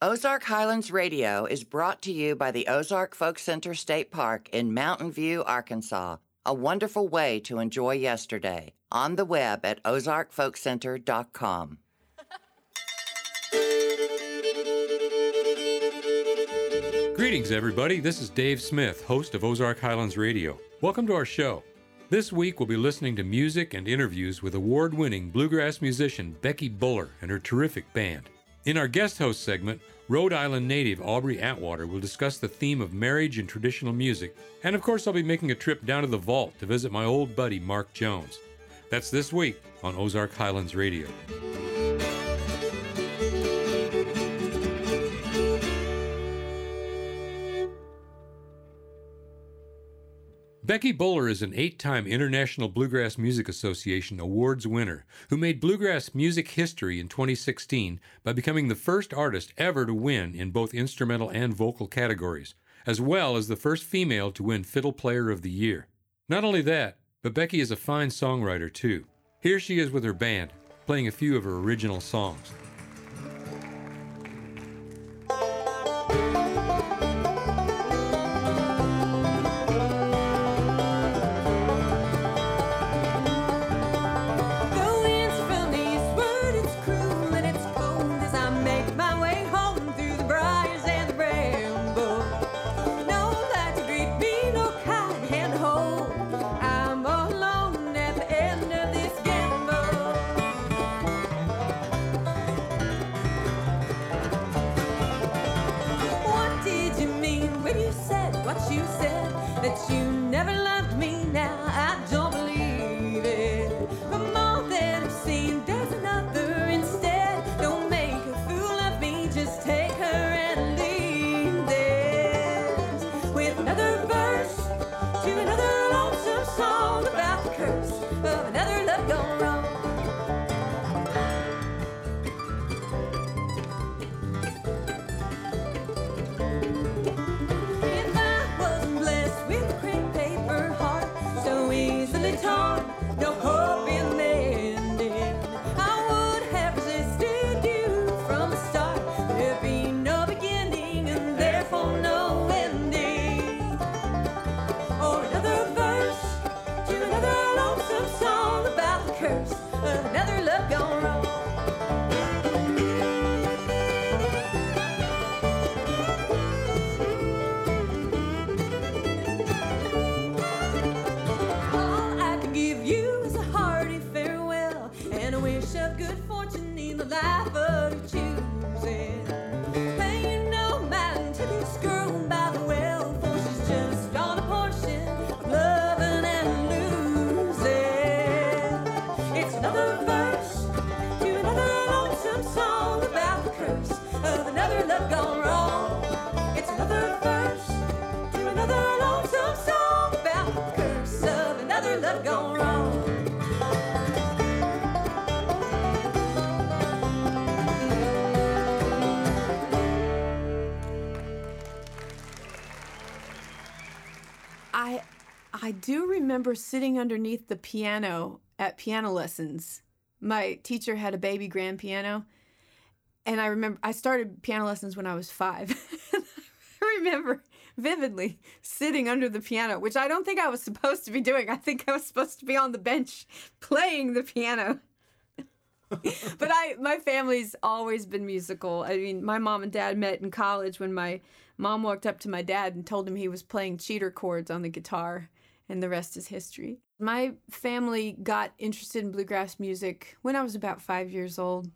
Ozark Highlands Radio is brought to you by the Ozark Folk Center State Park in Mountain View, Arkansas, a wonderful way to enjoy yesterday. On the web at ozarkfolkcenter.com. Greetings, everybody. This is Dave Smith, host of Ozark Highlands Radio. Welcome to our show. This week, we'll be listening to music and interviews with award winning bluegrass musician Becky Buller and her terrific band. In our guest host segment, Rhode Island native Aubrey Atwater will discuss the theme of marriage and traditional music. And of course, I'll be making a trip down to the vault to visit my old buddy Mark Jones. That's this week on Ozark Highlands Radio. Becky Buller is an eight time International Bluegrass Music Association Awards winner who made bluegrass music history in 2016 by becoming the first artist ever to win in both instrumental and vocal categories, as well as the first female to win Fiddle Player of the Year. Not only that, but Becky is a fine songwriter too. Here she is with her band, playing a few of her original songs. never loved me now. I don't remember sitting underneath the piano at piano lessons. My teacher had a baby grand piano, and I remember I started piano lessons when I was five. I remember vividly sitting under the piano, which I don't think I was supposed to be doing. I think I was supposed to be on the bench playing the piano. but I my family's always been musical. I mean, my mom and dad met in college when my mom walked up to my dad and told him he was playing cheater chords on the guitar and the rest is history. My family got interested in bluegrass music when I was about five years old.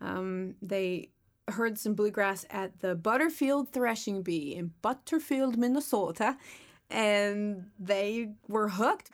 Um, they heard some bluegrass at the Butterfield Threshing Bee in Butterfield, Minnesota, and they were hooked.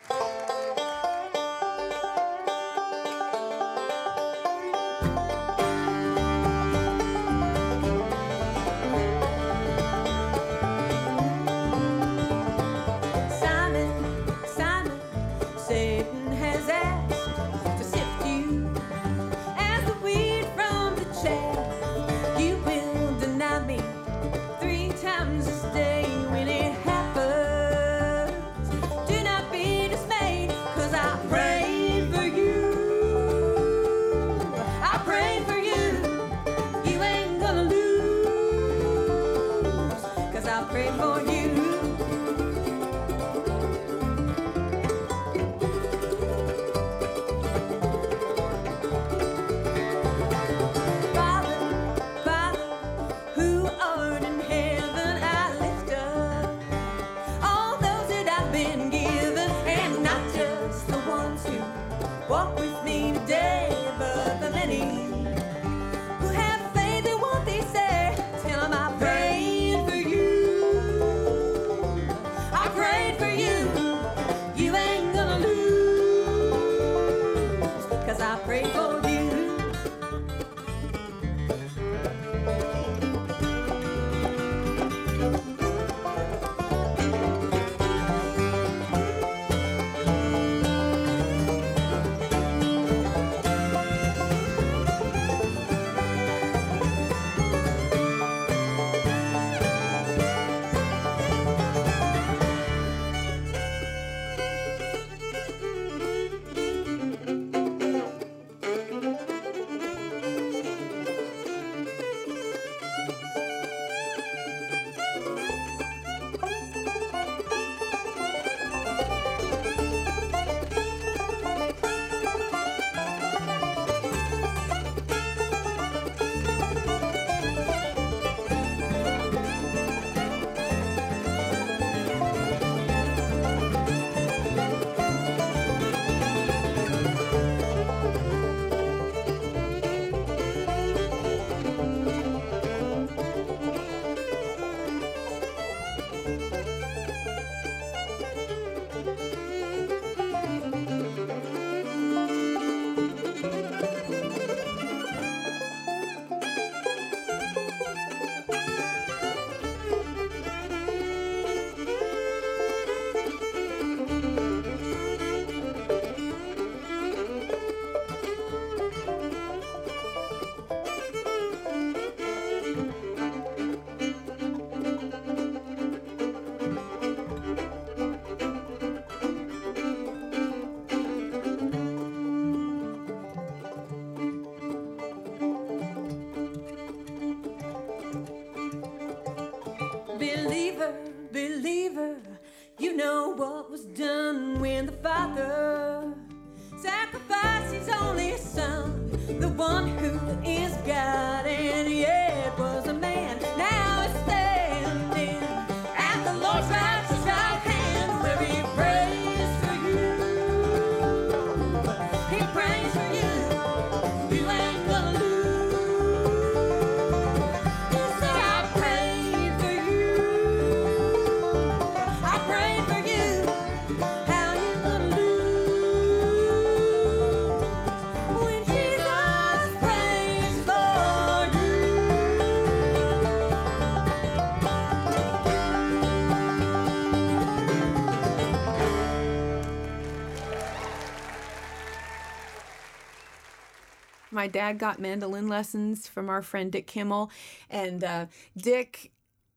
My dad got mandolin lessons from our friend Dick Kimmel, and uh, Dick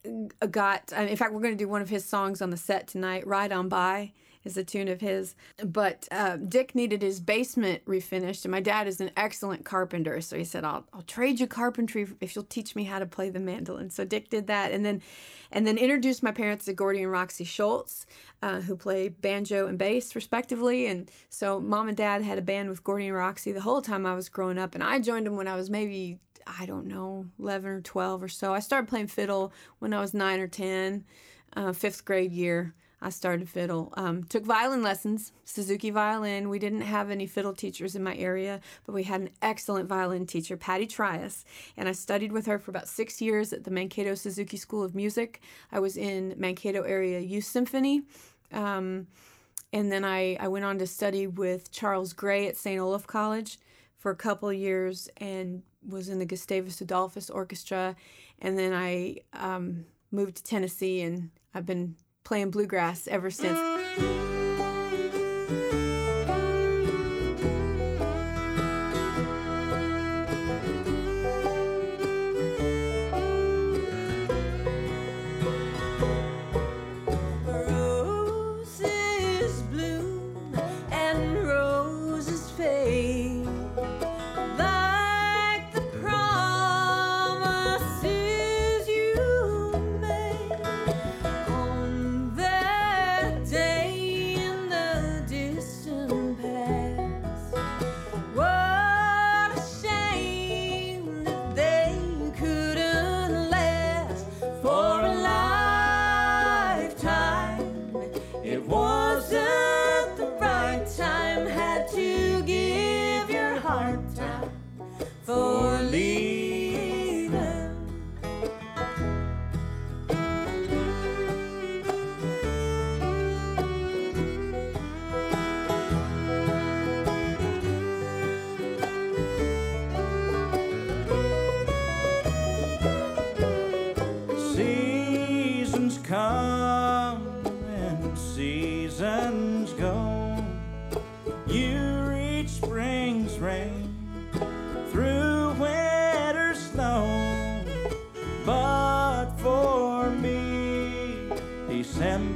uh, got. In fact, we're going to do one of his songs on the set tonight. "Ride on by" is a tune of his. But uh, Dick needed his basement refinished, and my dad is an excellent carpenter, so he said, "I'll I'll trade you carpentry if you'll teach me how to play the mandolin." So Dick did that, and then and then introduced my parents to Gordy and Roxy Schultz, uh, who play banjo and bass respectively. And so mom and dad had a band with Gordy and Roxy the whole time I was growing up, and I joined them when I was maybe I don't know 11 or 12 or so. I started playing fiddle when I was nine or 10, uh, fifth grade year. I started fiddle. Um, took violin lessons, Suzuki violin. We didn't have any fiddle teachers in my area, but we had an excellent violin teacher, Patty Trias, and I studied with her for about six years at the Mankato Suzuki School of Music. I was in Mankato area youth symphony. Um, and then I, I went on to study with Charles Gray at St. Olaf College for a couple years and was in the Gustavus Adolphus Orchestra. And then I um, moved to Tennessee and I've been playing bluegrass ever since.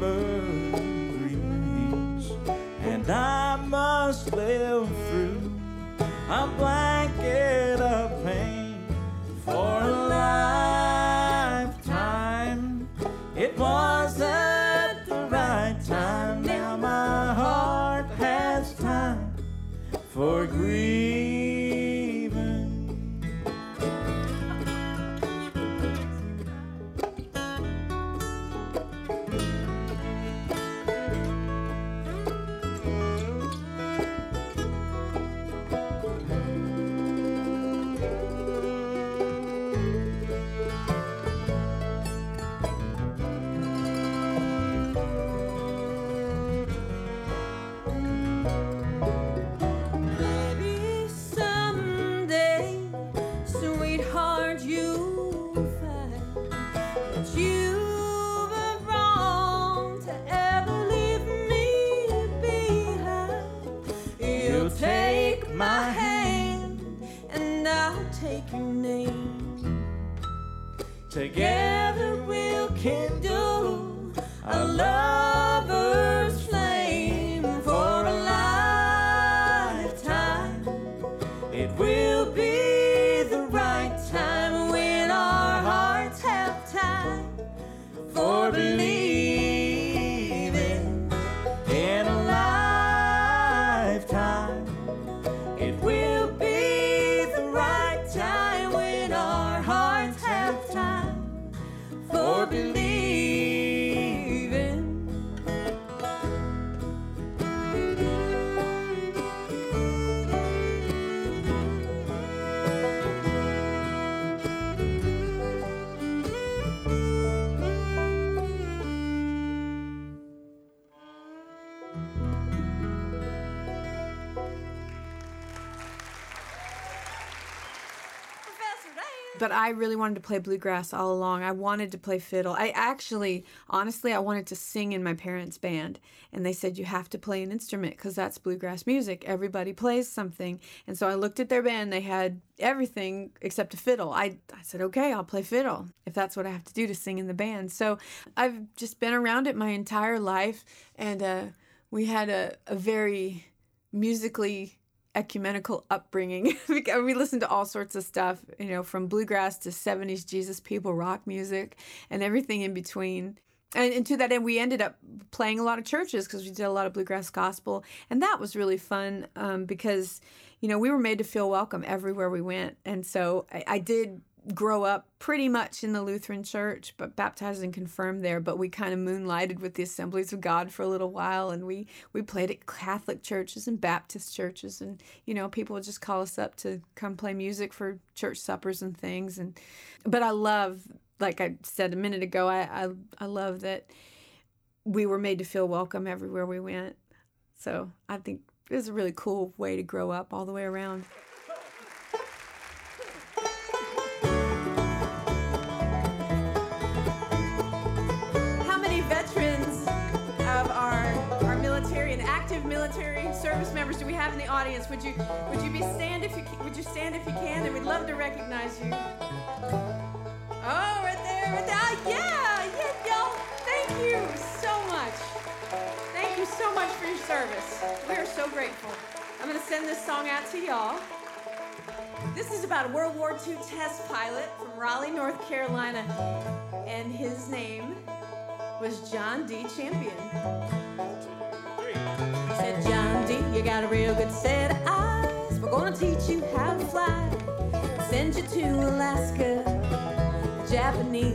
December remains, and I must live through. A blanket But I really wanted to play bluegrass all along. I wanted to play fiddle. I actually, honestly, I wanted to sing in my parents' band. And they said, you have to play an instrument because that's bluegrass music. Everybody plays something. And so I looked at their band. They had everything except a fiddle. I, I said, okay, I'll play fiddle if that's what I have to do to sing in the band. So I've just been around it my entire life. And uh, we had a, a very musically ecumenical upbringing. We listened to all sorts of stuff you know from bluegrass to 70s jesus people rock music and everything in between. And, and to that end we ended up playing a lot of churches because we did a lot of bluegrass gospel. And that was really fun um, because you know we were made to feel welcome everywhere we went. And so I, I did grow up pretty much in the Lutheran church, but baptized and confirmed there. But we kind of moonlighted with the Assemblies of God for a little while, and we we played at Catholic churches and Baptist churches, and you know people would just call us up to come play music for church suppers and things. And but I love, like I said a minute ago, I I, I love that we were made to feel welcome everywhere we went. So I think it was a really cool way to grow up all the way around. Military service members do we have in the audience? Would you would you be stand if you would you stand if you can? And we'd love to recognize you. Oh, right there, right there. Ah, yeah, yeah, y'all. Thank you so much. Thank you so much for your service. We are so grateful. I'm gonna send this song out to y'all. This is about a World War II test pilot from Raleigh, North Carolina, and his name was John D. Champion. You got a real good set of eyes. We're gonna teach you how to fly. Send you to Alaska. The Japanese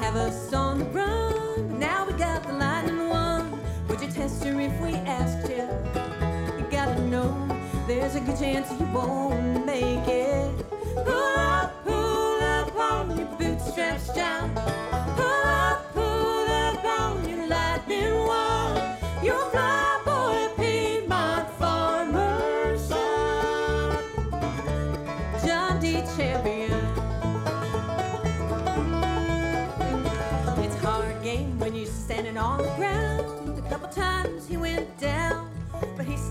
have us on the run. But now we got the lightning one. Would you test her if we asked you? You gotta know there's a good chance you won't make it. Pull up, pull up on your bootstraps, John.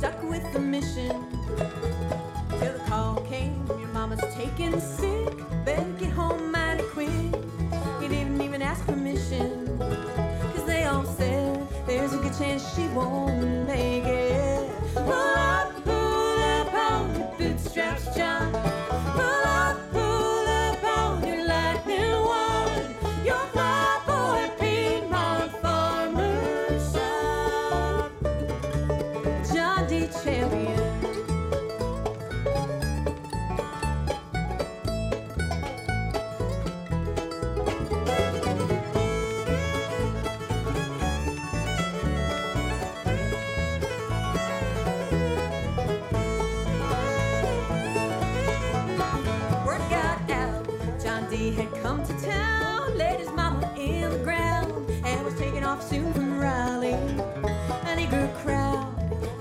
Stuck with the mission. Till the call came, your mama's taken sick. Better get home mighty quick. He didn't even ask permission, cause they all said. There's a good chance she won't make it. Pull come to town, laid his mama in the ground, and was taking off soon from Raleigh. An eager crowd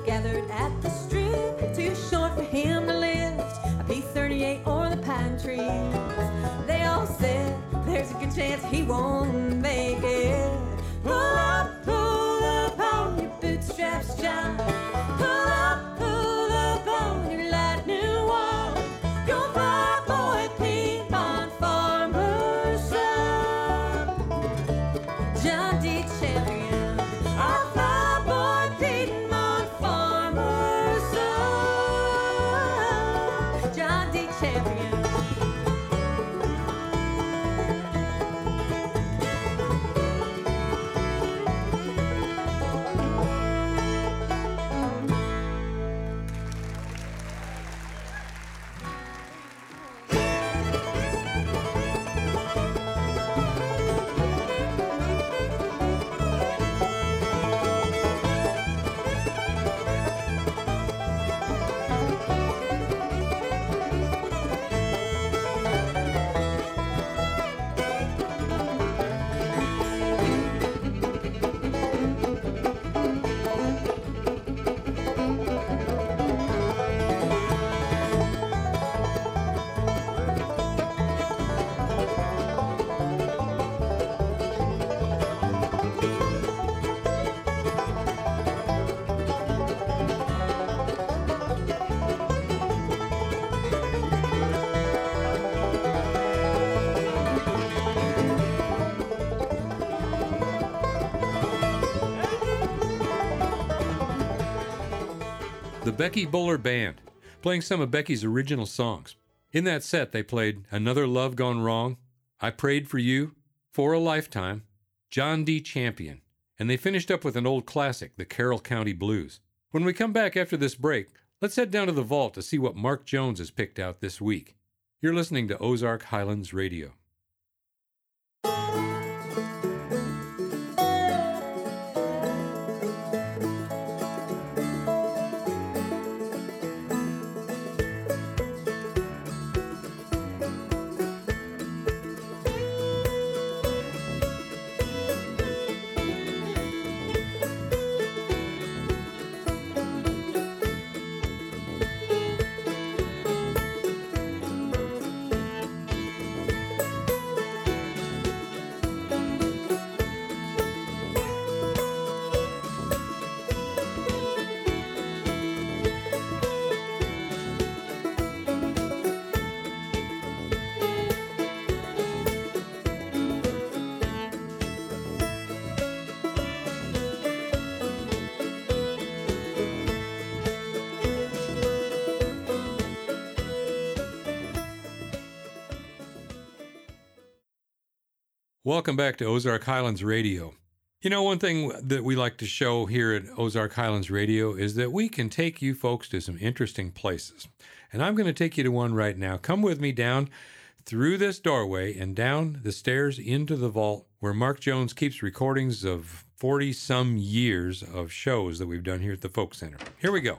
gathered at the strip, too short for him to lift a P-38 or the pine trees. They all said there's a good chance he won't The Becky Buller Band, playing some of Becky's original songs. In that set, they played Another Love Gone Wrong, I Prayed for You, For a Lifetime, John D. Champion, and they finished up with an old classic, the Carroll County Blues. When we come back after this break, let's head down to the vault to see what Mark Jones has picked out this week. You're listening to Ozark Highlands Radio. Welcome back to Ozark Highlands Radio. You know, one thing that we like to show here at Ozark Highlands Radio is that we can take you folks to some interesting places. And I'm going to take you to one right now. Come with me down through this doorway and down the stairs into the vault where Mark Jones keeps recordings of 40 some years of shows that we've done here at the Folk Center. Here we go.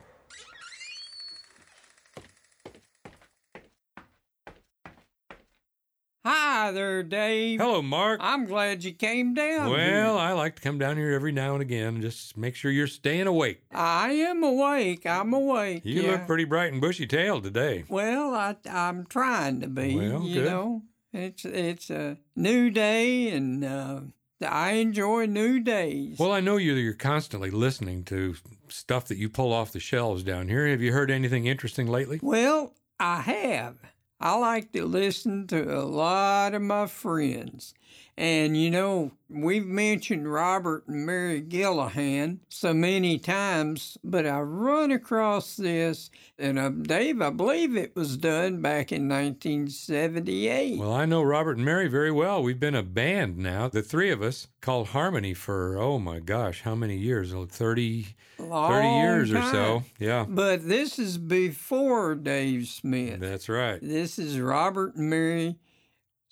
Hi there, Dave. Hello, Mark. I'm glad you came down. Well, here. I like to come down here every now and again, just make sure you're staying awake. I am awake. I'm awake. You yeah. look pretty bright and bushy tailed today. Well, I I'm trying to be. Well, you good. know, it's it's a new day, and uh, I enjoy new days. Well, I know you're, you're constantly listening to stuff that you pull off the shelves down here. Have you heard anything interesting lately? Well, I have. I like to listen to a lot of my friends. And you know, we've mentioned Robert and Mary Gillihan so many times, but I run across this, and uh, Dave, I believe it was done back in 1978. Well, I know Robert and Mary very well. We've been a band now, the three of us, called Harmony for, oh my gosh, how many years? Oh, 30, 30 Long years or so. Yeah, But this is before Dave Smith. that's right. This is Robert and Mary.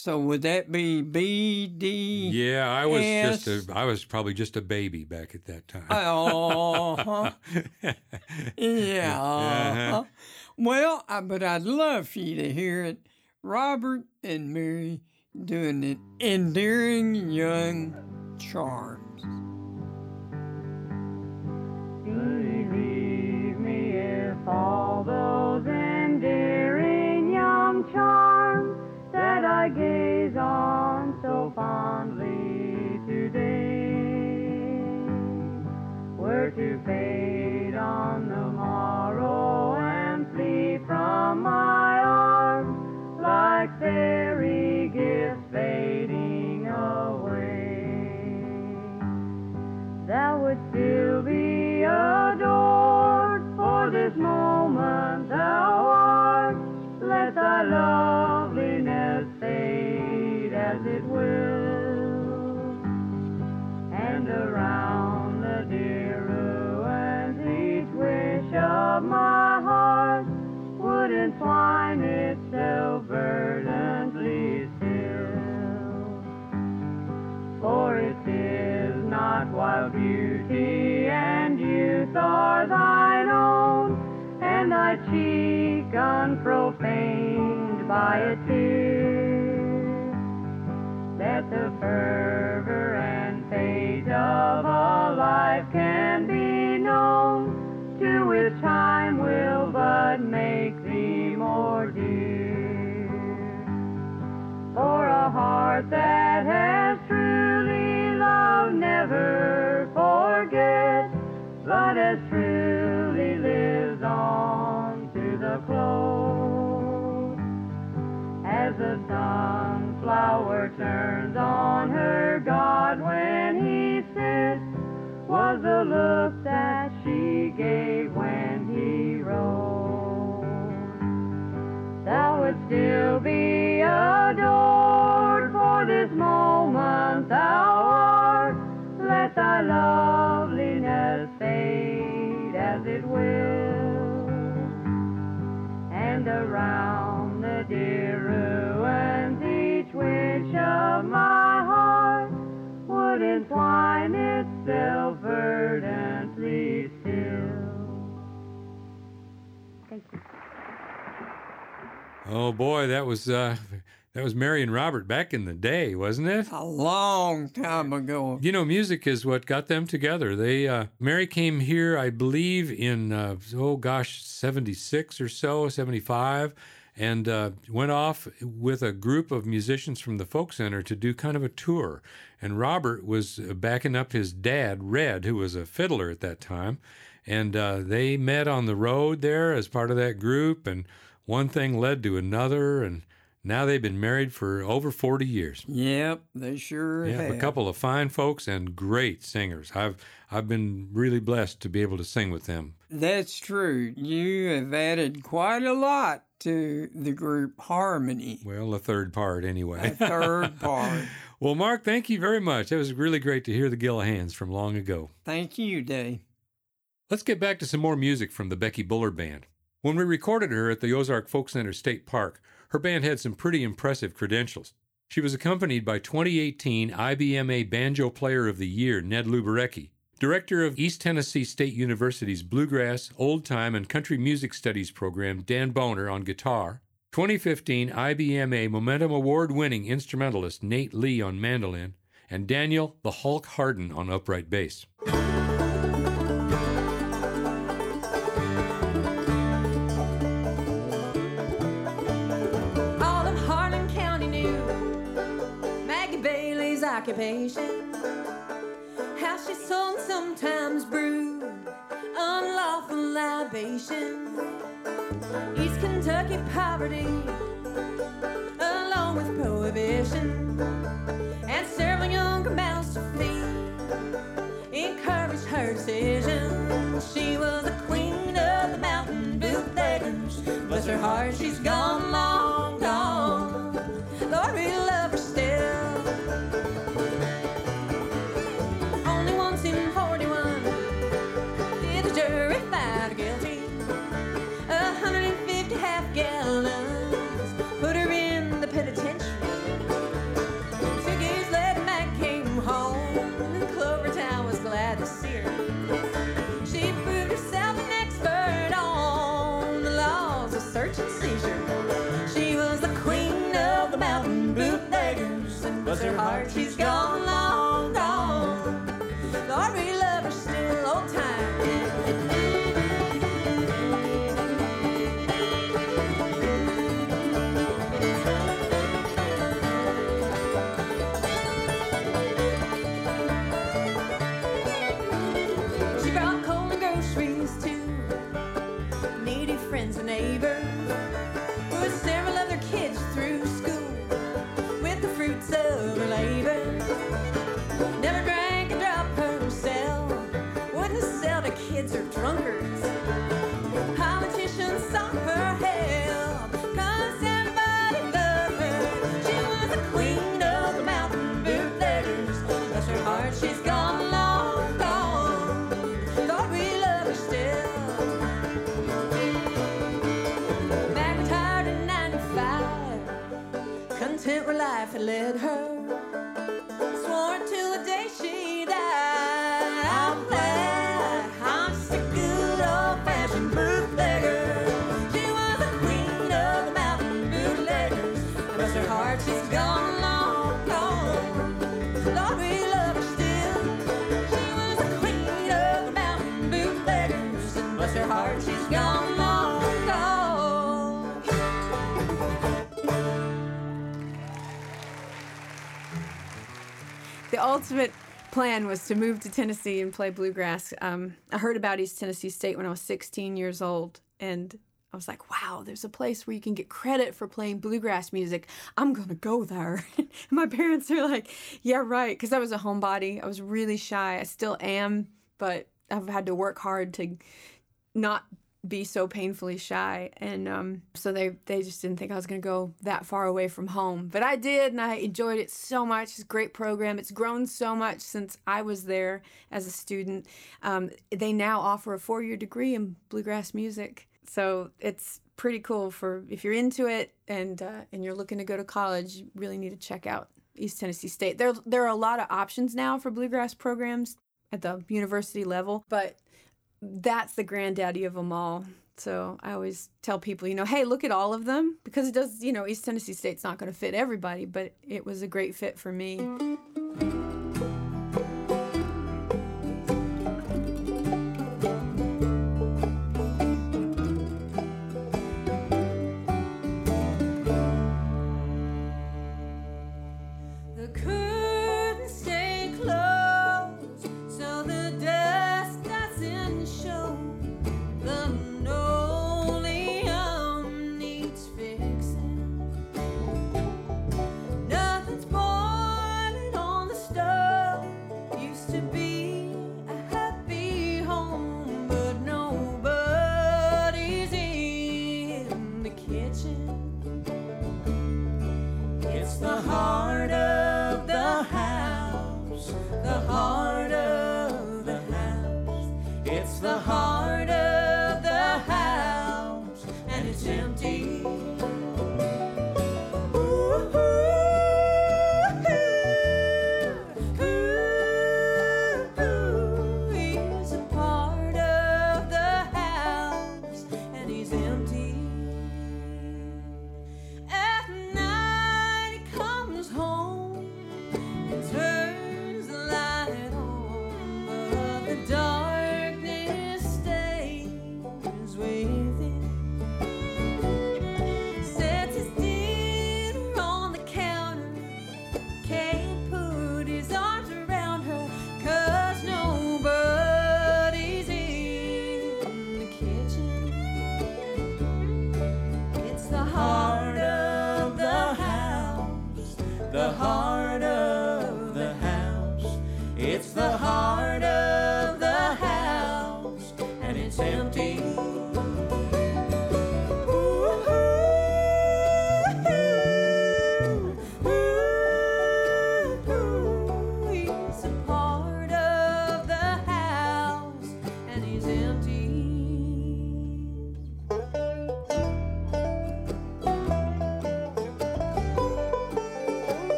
So would that be B D? Yeah, I was just Yes. a, I was probably just a baby back at that time. Oh, yeah. uh-huh. Well, I, but I'd love for you to hear it. Robert and Mary doing it. Endearing Young Charms. Believe me if all those endearing young charms that I gaze on so fondly today. Were to fade on the unprofaned by a tear, that the fervor and fate of a life can be known, to which time will but make thee more dear. For a heart that has truly loved never forgets, but as truly As the sunflower turns on her God when he sits, was the look that she gave when he rose. Thou would still be adored for this moment thou art. Let thy loveliness fade as it will, around the dear ruins each wish of my heart would entwine itself verdantly still. Thank you. Oh boy, that was uh, that was Mary and Robert back in the day, wasn't it? A long time ago. You know, music is what got them together. They uh, Mary came here, I believe, in uh, oh gosh, seventy six or so, seventy five, and uh, went off with a group of musicians from the folk center to do kind of a tour. And Robert was backing up his dad, Red, who was a fiddler at that time, and uh, they met on the road there as part of that group, and one thing led to another, and now they've been married for over forty years. Yep, they sure have. a couple of fine folks and great singers. I've I've been really blessed to be able to sing with them. That's true. You have added quite a lot to the group Harmony. Well, a third part anyway. A third part. well, Mark, thank you very much. It was really great to hear the Gillihans from long ago. Thank you, Dave. Let's get back to some more music from the Becky Buller Band. When we recorded her at the Ozark Folk Center State Park, her band had some pretty impressive credentials. She was accompanied by 2018 IBMA Banjo Player of the Year Ned Luberecki, Director of East Tennessee State University's Bluegrass, Old Time, and Country Music Studies program Dan Boner on guitar, 2015 IBMA Momentum Award winning instrumentalist Nate Lee on mandolin, and Daniel the Hulk Harden on upright bass. Occupation. How she sold sometimes brewed unlawful libation. East Kentucky poverty home with prohibition and several younger mouths to feed. Encouraged her decision. She was the queen of the mountain bootleggers. Bless her heart, she's gone long mountain bootleggers, bless her heart, she's gone long gone. Lord, we love her still, old time. Sell or drunkards. Politicians sought her help. 'cause everybody loved her. She was the queen of the mountain bootleggers. Bless her heart, she's gone long gone. Lord, we love her still. Back retired in 95. Content where life had led her. The ultimate plan was to move to Tennessee and play bluegrass. Um, I heard about East Tennessee State when I was 16 years old, and I was like, wow, there's a place where you can get credit for playing bluegrass music. I'm going to go there. my parents are like, yeah, right. Because I was a homebody. I was really shy. I still am, but I've had to work hard to not be so painfully shy. And um, so they they just didn't think I was going to go that far away from home. But I did and I enjoyed it so much. It's a great program. It's grown so much since I was there as a student. Um, they now offer a four-year degree in bluegrass music. So it's pretty cool for if you're into it and uh, and you're looking to go to college you really need to check out East Tennessee State. There there are a lot of options now for bluegrass programs at the university level but that's the granddaddy of them all. So I always tell people, you know, hey, look at all of them because it does, you know, East Tennessee State's not going to fit everybody, but it was a great fit for me.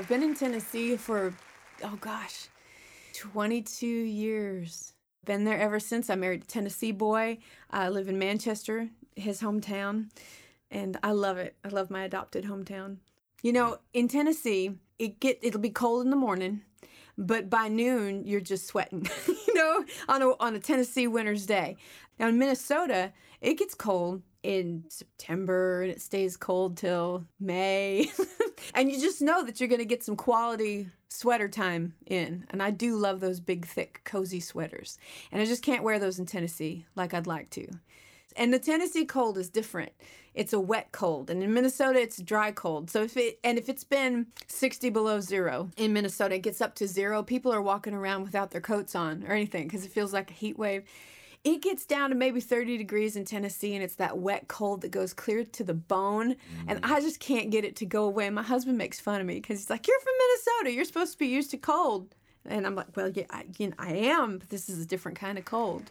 I've been in Tennessee for, oh gosh, 22 years. Been there ever since. I married a Tennessee boy. I live in Manchester, his hometown, and I love it. I love my adopted hometown. You know, in Tennessee, it get it'll be cold in the morning, but by noon you're just sweating. you know, on a on a Tennessee winter's day. Now in Minnesota, it gets cold in September and it stays cold till May. and you just know that you're going to get some quality sweater time in. And I do love those big, thick, cozy sweaters. And I just can't wear those in Tennessee like I'd like to. And the Tennessee cold is different. It's a wet cold, and in Minnesota it's dry cold. So if it and if it's been 60 below zero in Minnesota, it gets up to zero. People are walking around without their coats on or anything because it feels like a heat wave. It gets down to maybe 30 degrees in Tennessee, and it's that wet cold that goes clear to the bone. And mm. I just can't get it to go away. My husband makes fun of me because he's like, You're from Minnesota. You're supposed to be used to cold. And I'm like, Well, yeah, I, you know, I am, but this is a different kind of cold.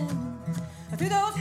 Mountains, through those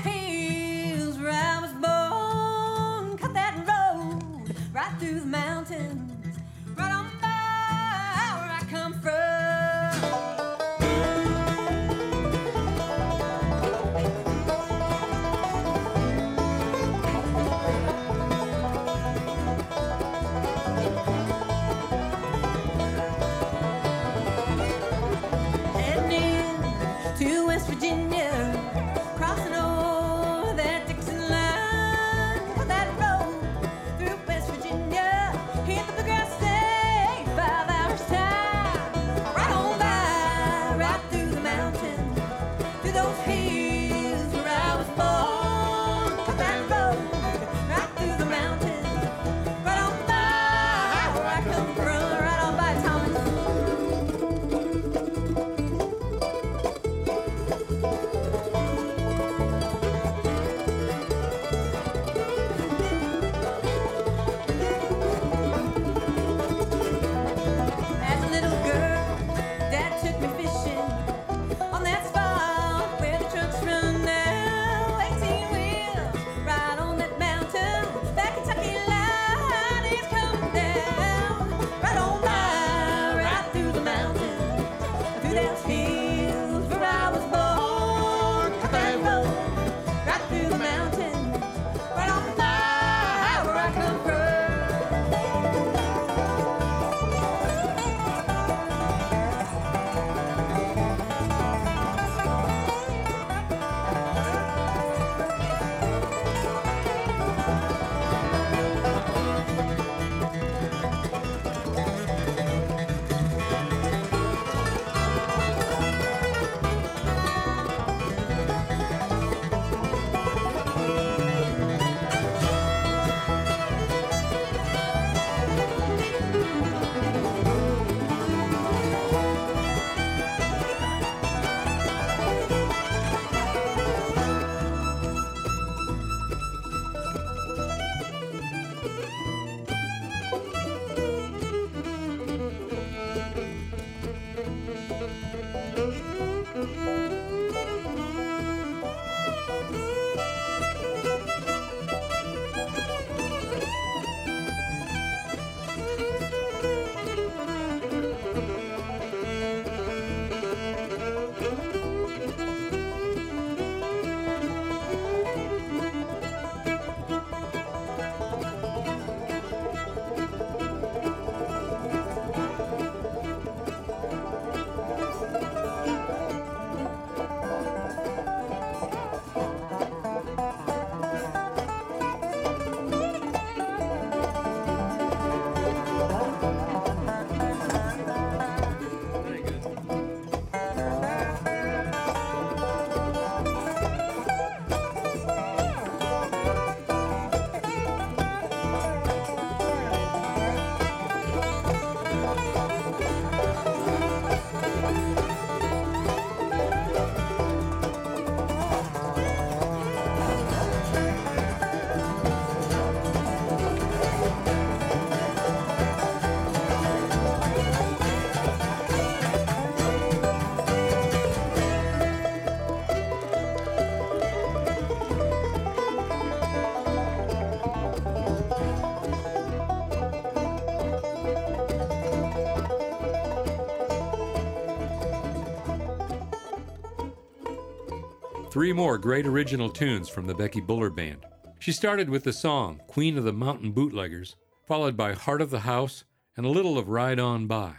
three more great original tunes from the Becky Buller Band. She started with the song Queen of the Mountain Bootleggers, followed by Heart of the House and a little of Ride On By.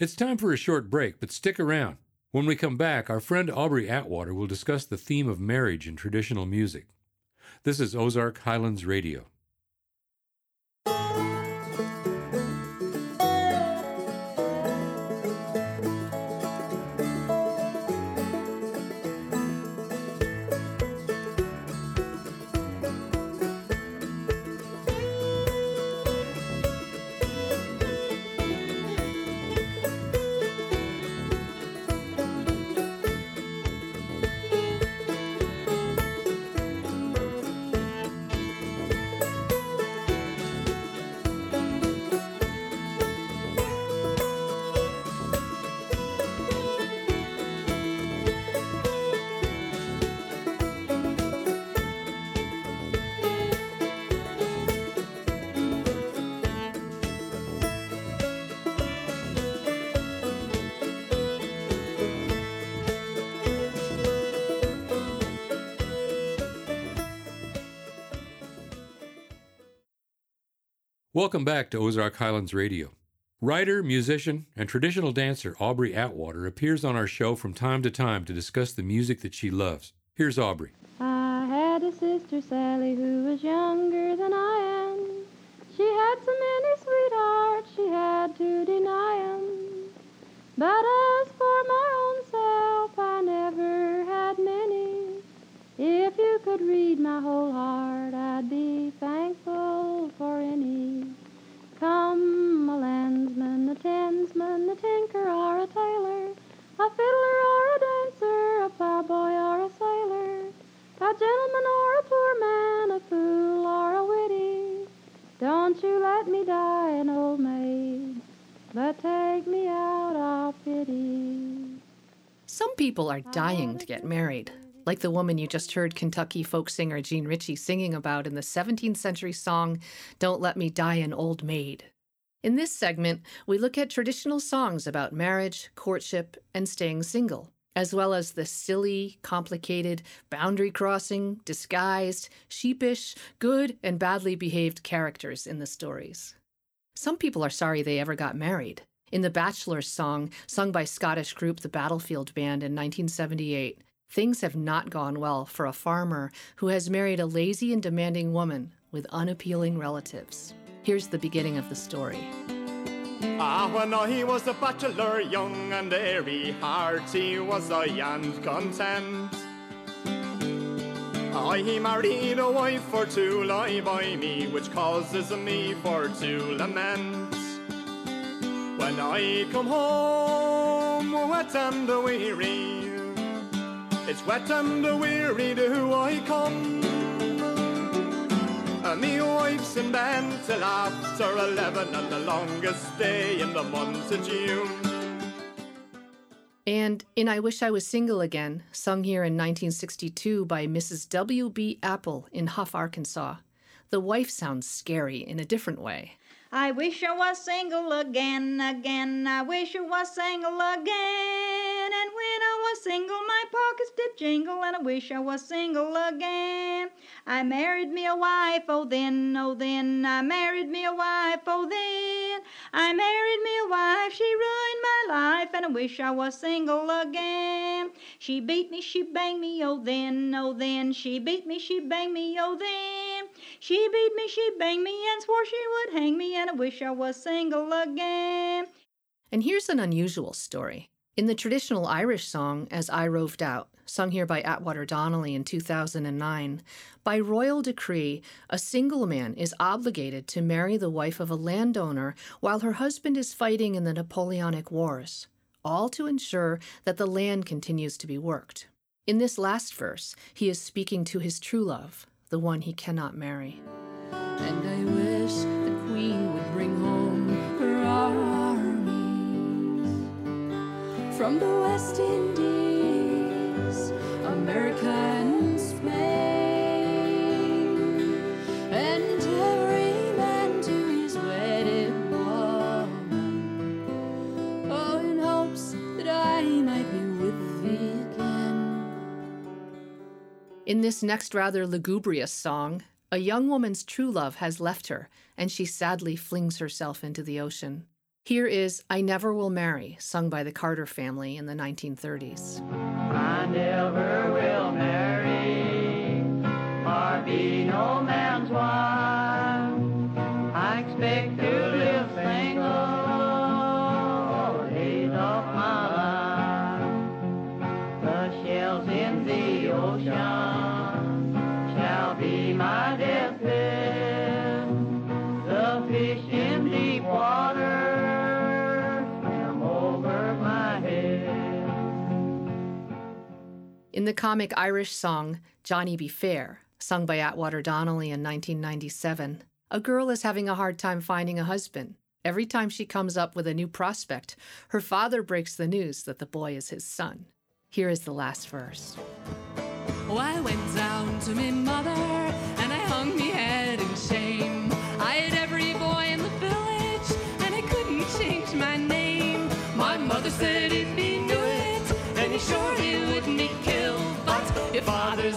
It's time for a short break, but stick around. When we come back, our friend Aubrey Atwater will discuss the theme of marriage in traditional music. This is Ozark Highlands Radio. Welcome back to Ozark Highlands Radio. Writer, musician, and traditional dancer Aubrey Atwater appears on our show from time to time to discuss the music that she loves. Here's Aubrey. I had a sister, Sally, who was younger than I am. She had so many sweethearts, she had to. But as for my own self, I never had many. If you could read my whole heart, I'd be thankful for any. Come, a landsman, a tinsman, a tinker, or a tailor, a fiddler or a dancer, a plowboy or a sailor, a gentleman or a poor man, a fool or a witty. Don't you let me die an old maid, but take me out of pity. Some people are dying to get married, like the woman you just heard Kentucky folk singer Jean Ritchie singing about in the 17th century song, Don't Let Me Die an Old Maid. In this segment, we look at traditional songs about marriage, courtship, and staying single, as well as the silly, complicated, boundary crossing, disguised, sheepish, good, and badly behaved characters in the stories. Some people are sorry they ever got married. In the Bachelor's song, sung by Scottish group the Battlefield Band in 1978, things have not gone well for a farmer who has married a lazy and demanding woman with unappealing relatives. Here's the beginning of the story. Ah, when I was a bachelor, young and airy, hearty was I and content. I married a wife for to lie by me, which causes me for to lament. When I come home, wet and weary, it's wet and weary do I come. And me wife's in bed till after eleven, and the longest day in the month of June. And in I Wish I Was Single Again, sung here in 1962 by Mrs. W.B. Apple in Huff, Arkansas, the wife sounds scary in a different way. I wish I was single again, again. I wish I was single again. And when I was single, my pockets did jingle, and I wish I was single again. I married me a wife, oh then, oh then. I married me a wife, oh then. I married me a wife, she ruined my life, and I wish I was single again. She beat me, she banged me, oh then, oh then. She beat me, she banged me, oh then. She beat me, she banged me, and swore she would hang me, and I wish I was single again. And here's an unusual story. In the traditional Irish song, As I Roved Out, sung here by Atwater Donnelly in 2009, by royal decree, a single man is obligated to marry the wife of a landowner while her husband is fighting in the Napoleonic Wars, all to ensure that the land continues to be worked. In this last verse, he is speaking to his true love, the one he cannot marry. And I wish the Queen would bring home her armies from the West Indies, America, In this next rather lugubrious song, a young woman's true love has left her, and she sadly flings herself into the ocean. Here is I Never Will Marry, sung by the Carter family in the 1930s. Fish in deep water swim over my head. In the comic Irish song Johnny Be Fair, sung by Atwater Donnelly in 1997, a girl is having a hard time finding a husband. Every time she comes up with a new prospect, her father breaks the news that the boy is his son. Here is the last verse. Oh, I went down to me mother and I hung me head in shame.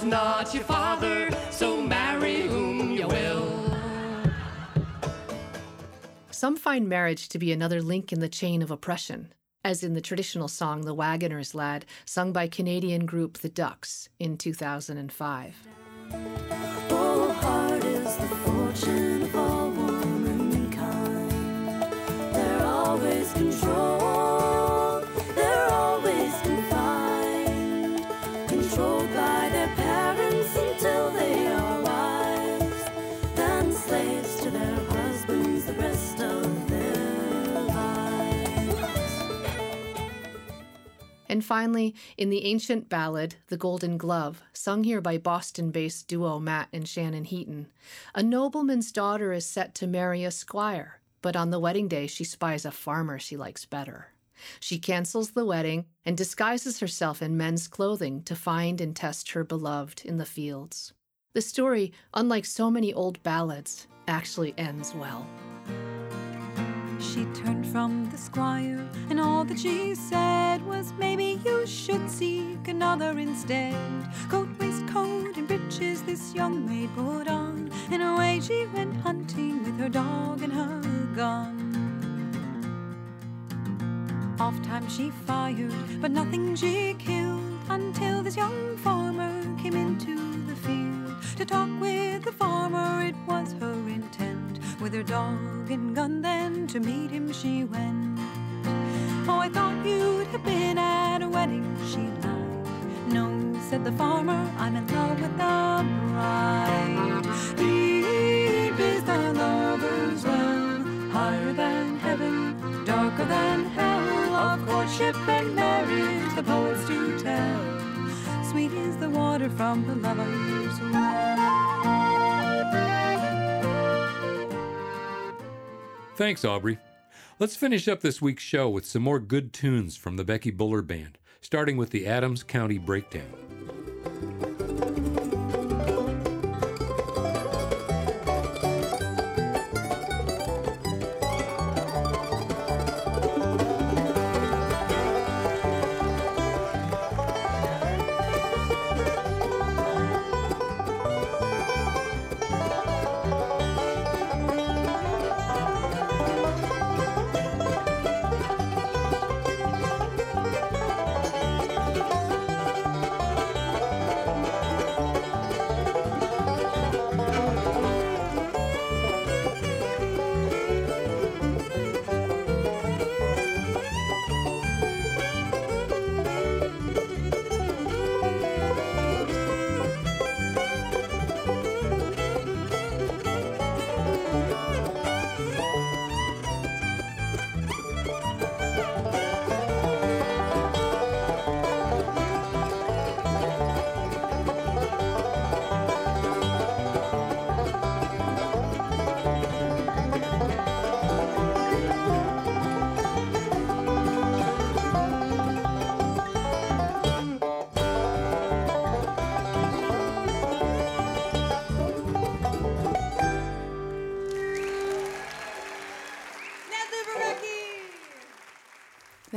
Not your father, so marry whom you will. Some find marriage to be another link in the chain of oppression, as in the traditional song The Wagoner's Lad, sung by Canadian group The Duhks in 2005. Oh, And finally, in the ancient ballad, The Golden Glove, sung here by Boston based duo Matt and Shannon Heaton, a nobleman's daughter is set to marry a squire, but on the wedding day she spies a farmer she likes better. She cancels the wedding and disguises herself in men's clothing to find and test her beloved in the fields. The story, unlike so many old ballads, actually ends well. She turned from the squire, and all that she said was, should seek another instead. Coat, waistcoat, and breeches this young maid put on, and away she went hunting with her dog and her gun. Oft times she fired, but nothing she killed until this young farmer came into the field to talk with the farmer. It was her intent with her dog and gun. Then to meet him she went. Oh, I thought you'd have been at a wedding. She lied. No, said the farmer, I'm in love with the bride. Deep is the lover's well, higher than heaven, darker than hell. Of courtship and marriage, the poets do tell. Sweet is the water from the lover's well. Thanks, Aubrey. Let's finish up this week's show with some more good tunes from the Becky Buller Band, starting with the Adams County Breakdown.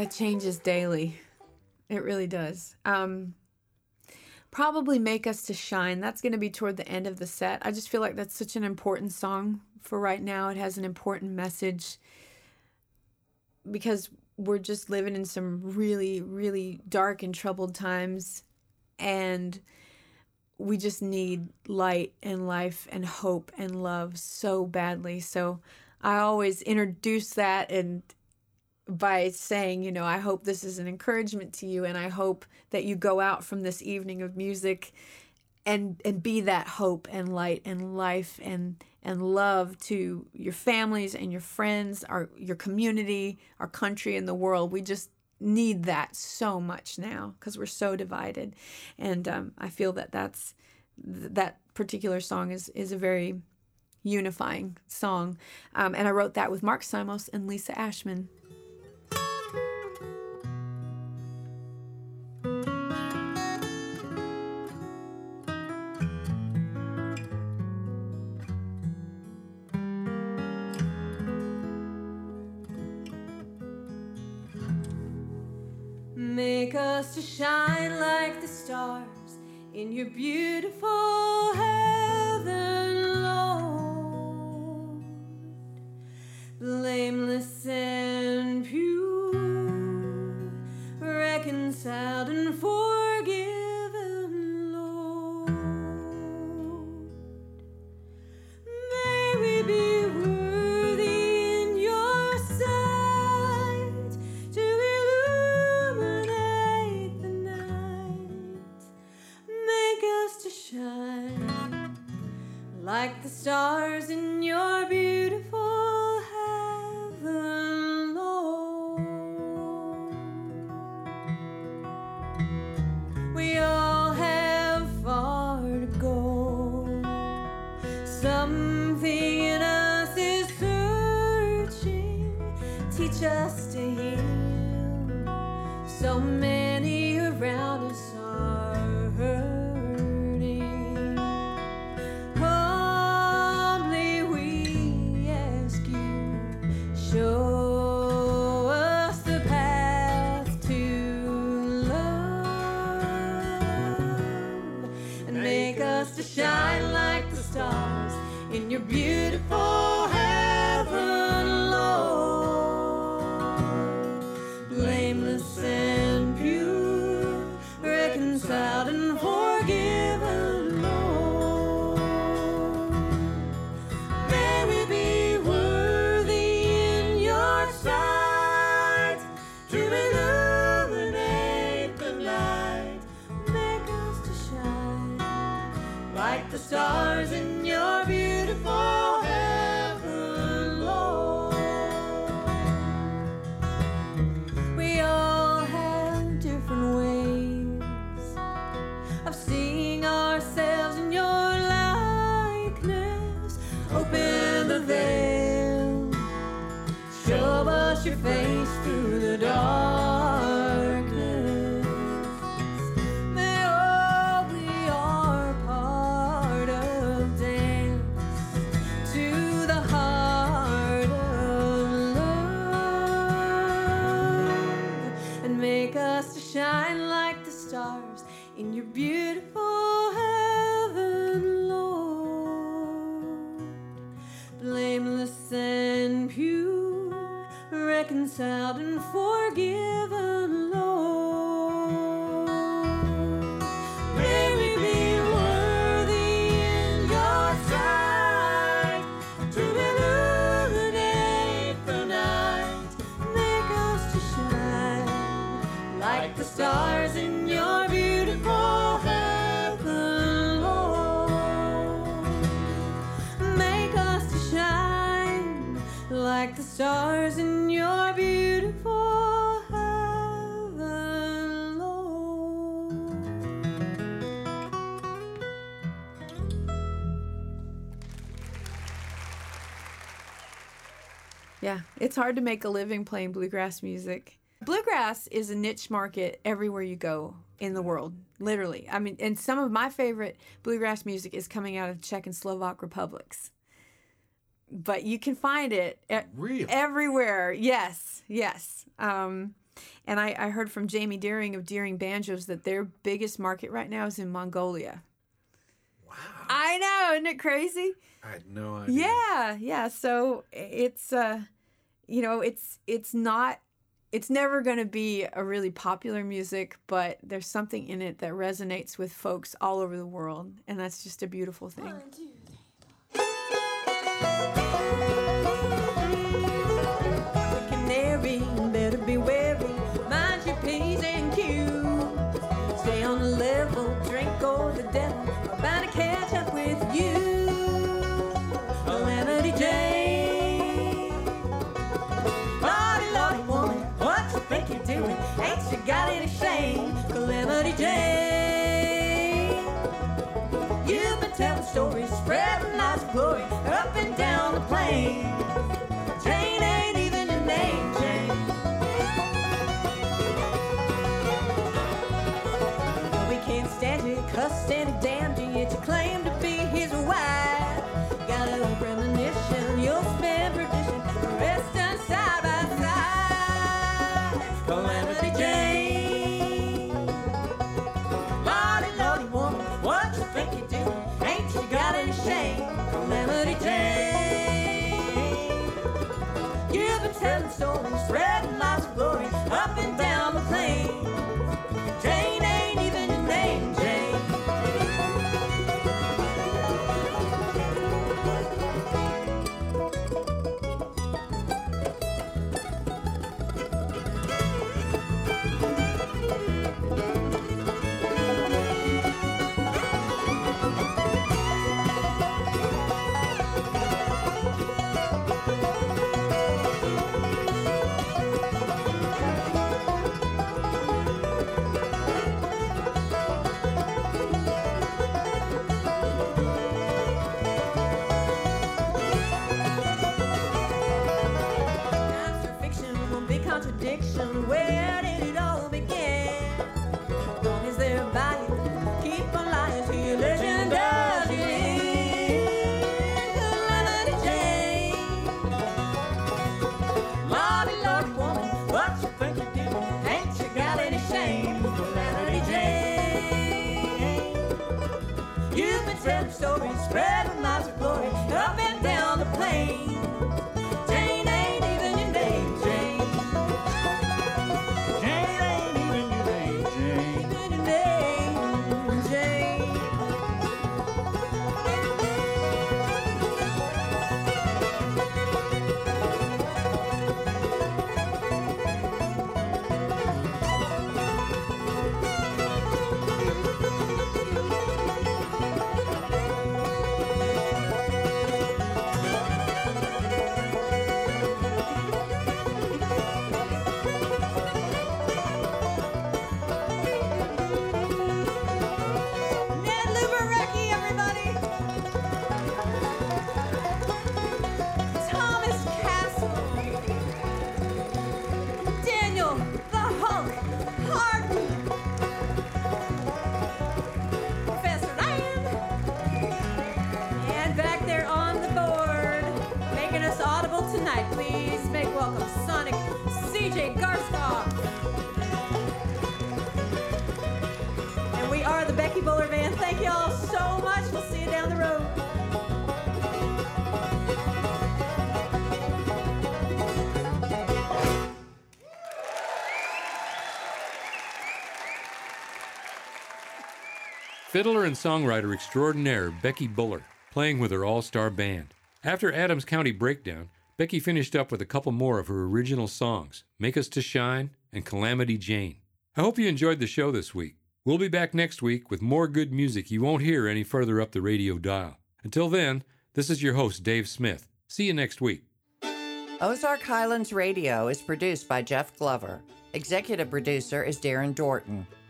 That changes daily. It really does. Um, probably Make Us to Shine. That's going to be toward the end of the set. I just feel like that's such an important song for right now. It has an important message because we're just living in some really, really dark and troubled times. And we just need light and life and hope and love so badly. So I always introduce that and by saying, you know, I hope this is an encouragement to you and I hope that you go out from this evening of music and and be that hope and light and life and and love to your families and your friends, our your community, our country and the world. We just need that so much now because we're so divided, and um, I feel that that's that particular song is is a very unifying song, um, and I wrote that with Mark Simos and Lisa Aschmann. Make us to shine like the stars in your beautiful heaven, the stars in it's hard to make a living playing bluegrass music. Bluegrass is a niche market everywhere you go in the world, literally. I mean, and some of my favorite bluegrass music is coming out of Czech and Slovak republics. But you can find it e- Really? everywhere. Yes, yes. Um, And I, I heard from Jamie Deering of Deering Banjos that their biggest market right now is in Mongolia. Wow. I know, isn't it crazy? I had no idea. Yeah, yeah. So it's uh you know, it's it's not it's never going to be a really popular music, but there's something in it that resonates with folks all over the world, and that's just a beautiful thing. Calamity Jane. You've been telling stories, spreading lots of glory up and down the plain. Jane ain't even your name, Jane. Up and down the plain. Please make welcome Sonic CJ Garstoff. And we are the Becky Buller Band. Thank you all so much. We'll see you down the road. Fiddler and songwriter extraordinaire Becky Buller, playing with her all star band. After Adams County Breakdown, Becky finished up with a couple more of her original songs Make Us to Shine and Calamity Jane. I hope you enjoyed the show this week. We'll be back next week with more good music you won't hear any further up the radio dial. Until then, this is your host, Dave Smith. See you next week. Ozark Highlands Radio is produced by Jeff Glover. Executive producer is Darren Dorton.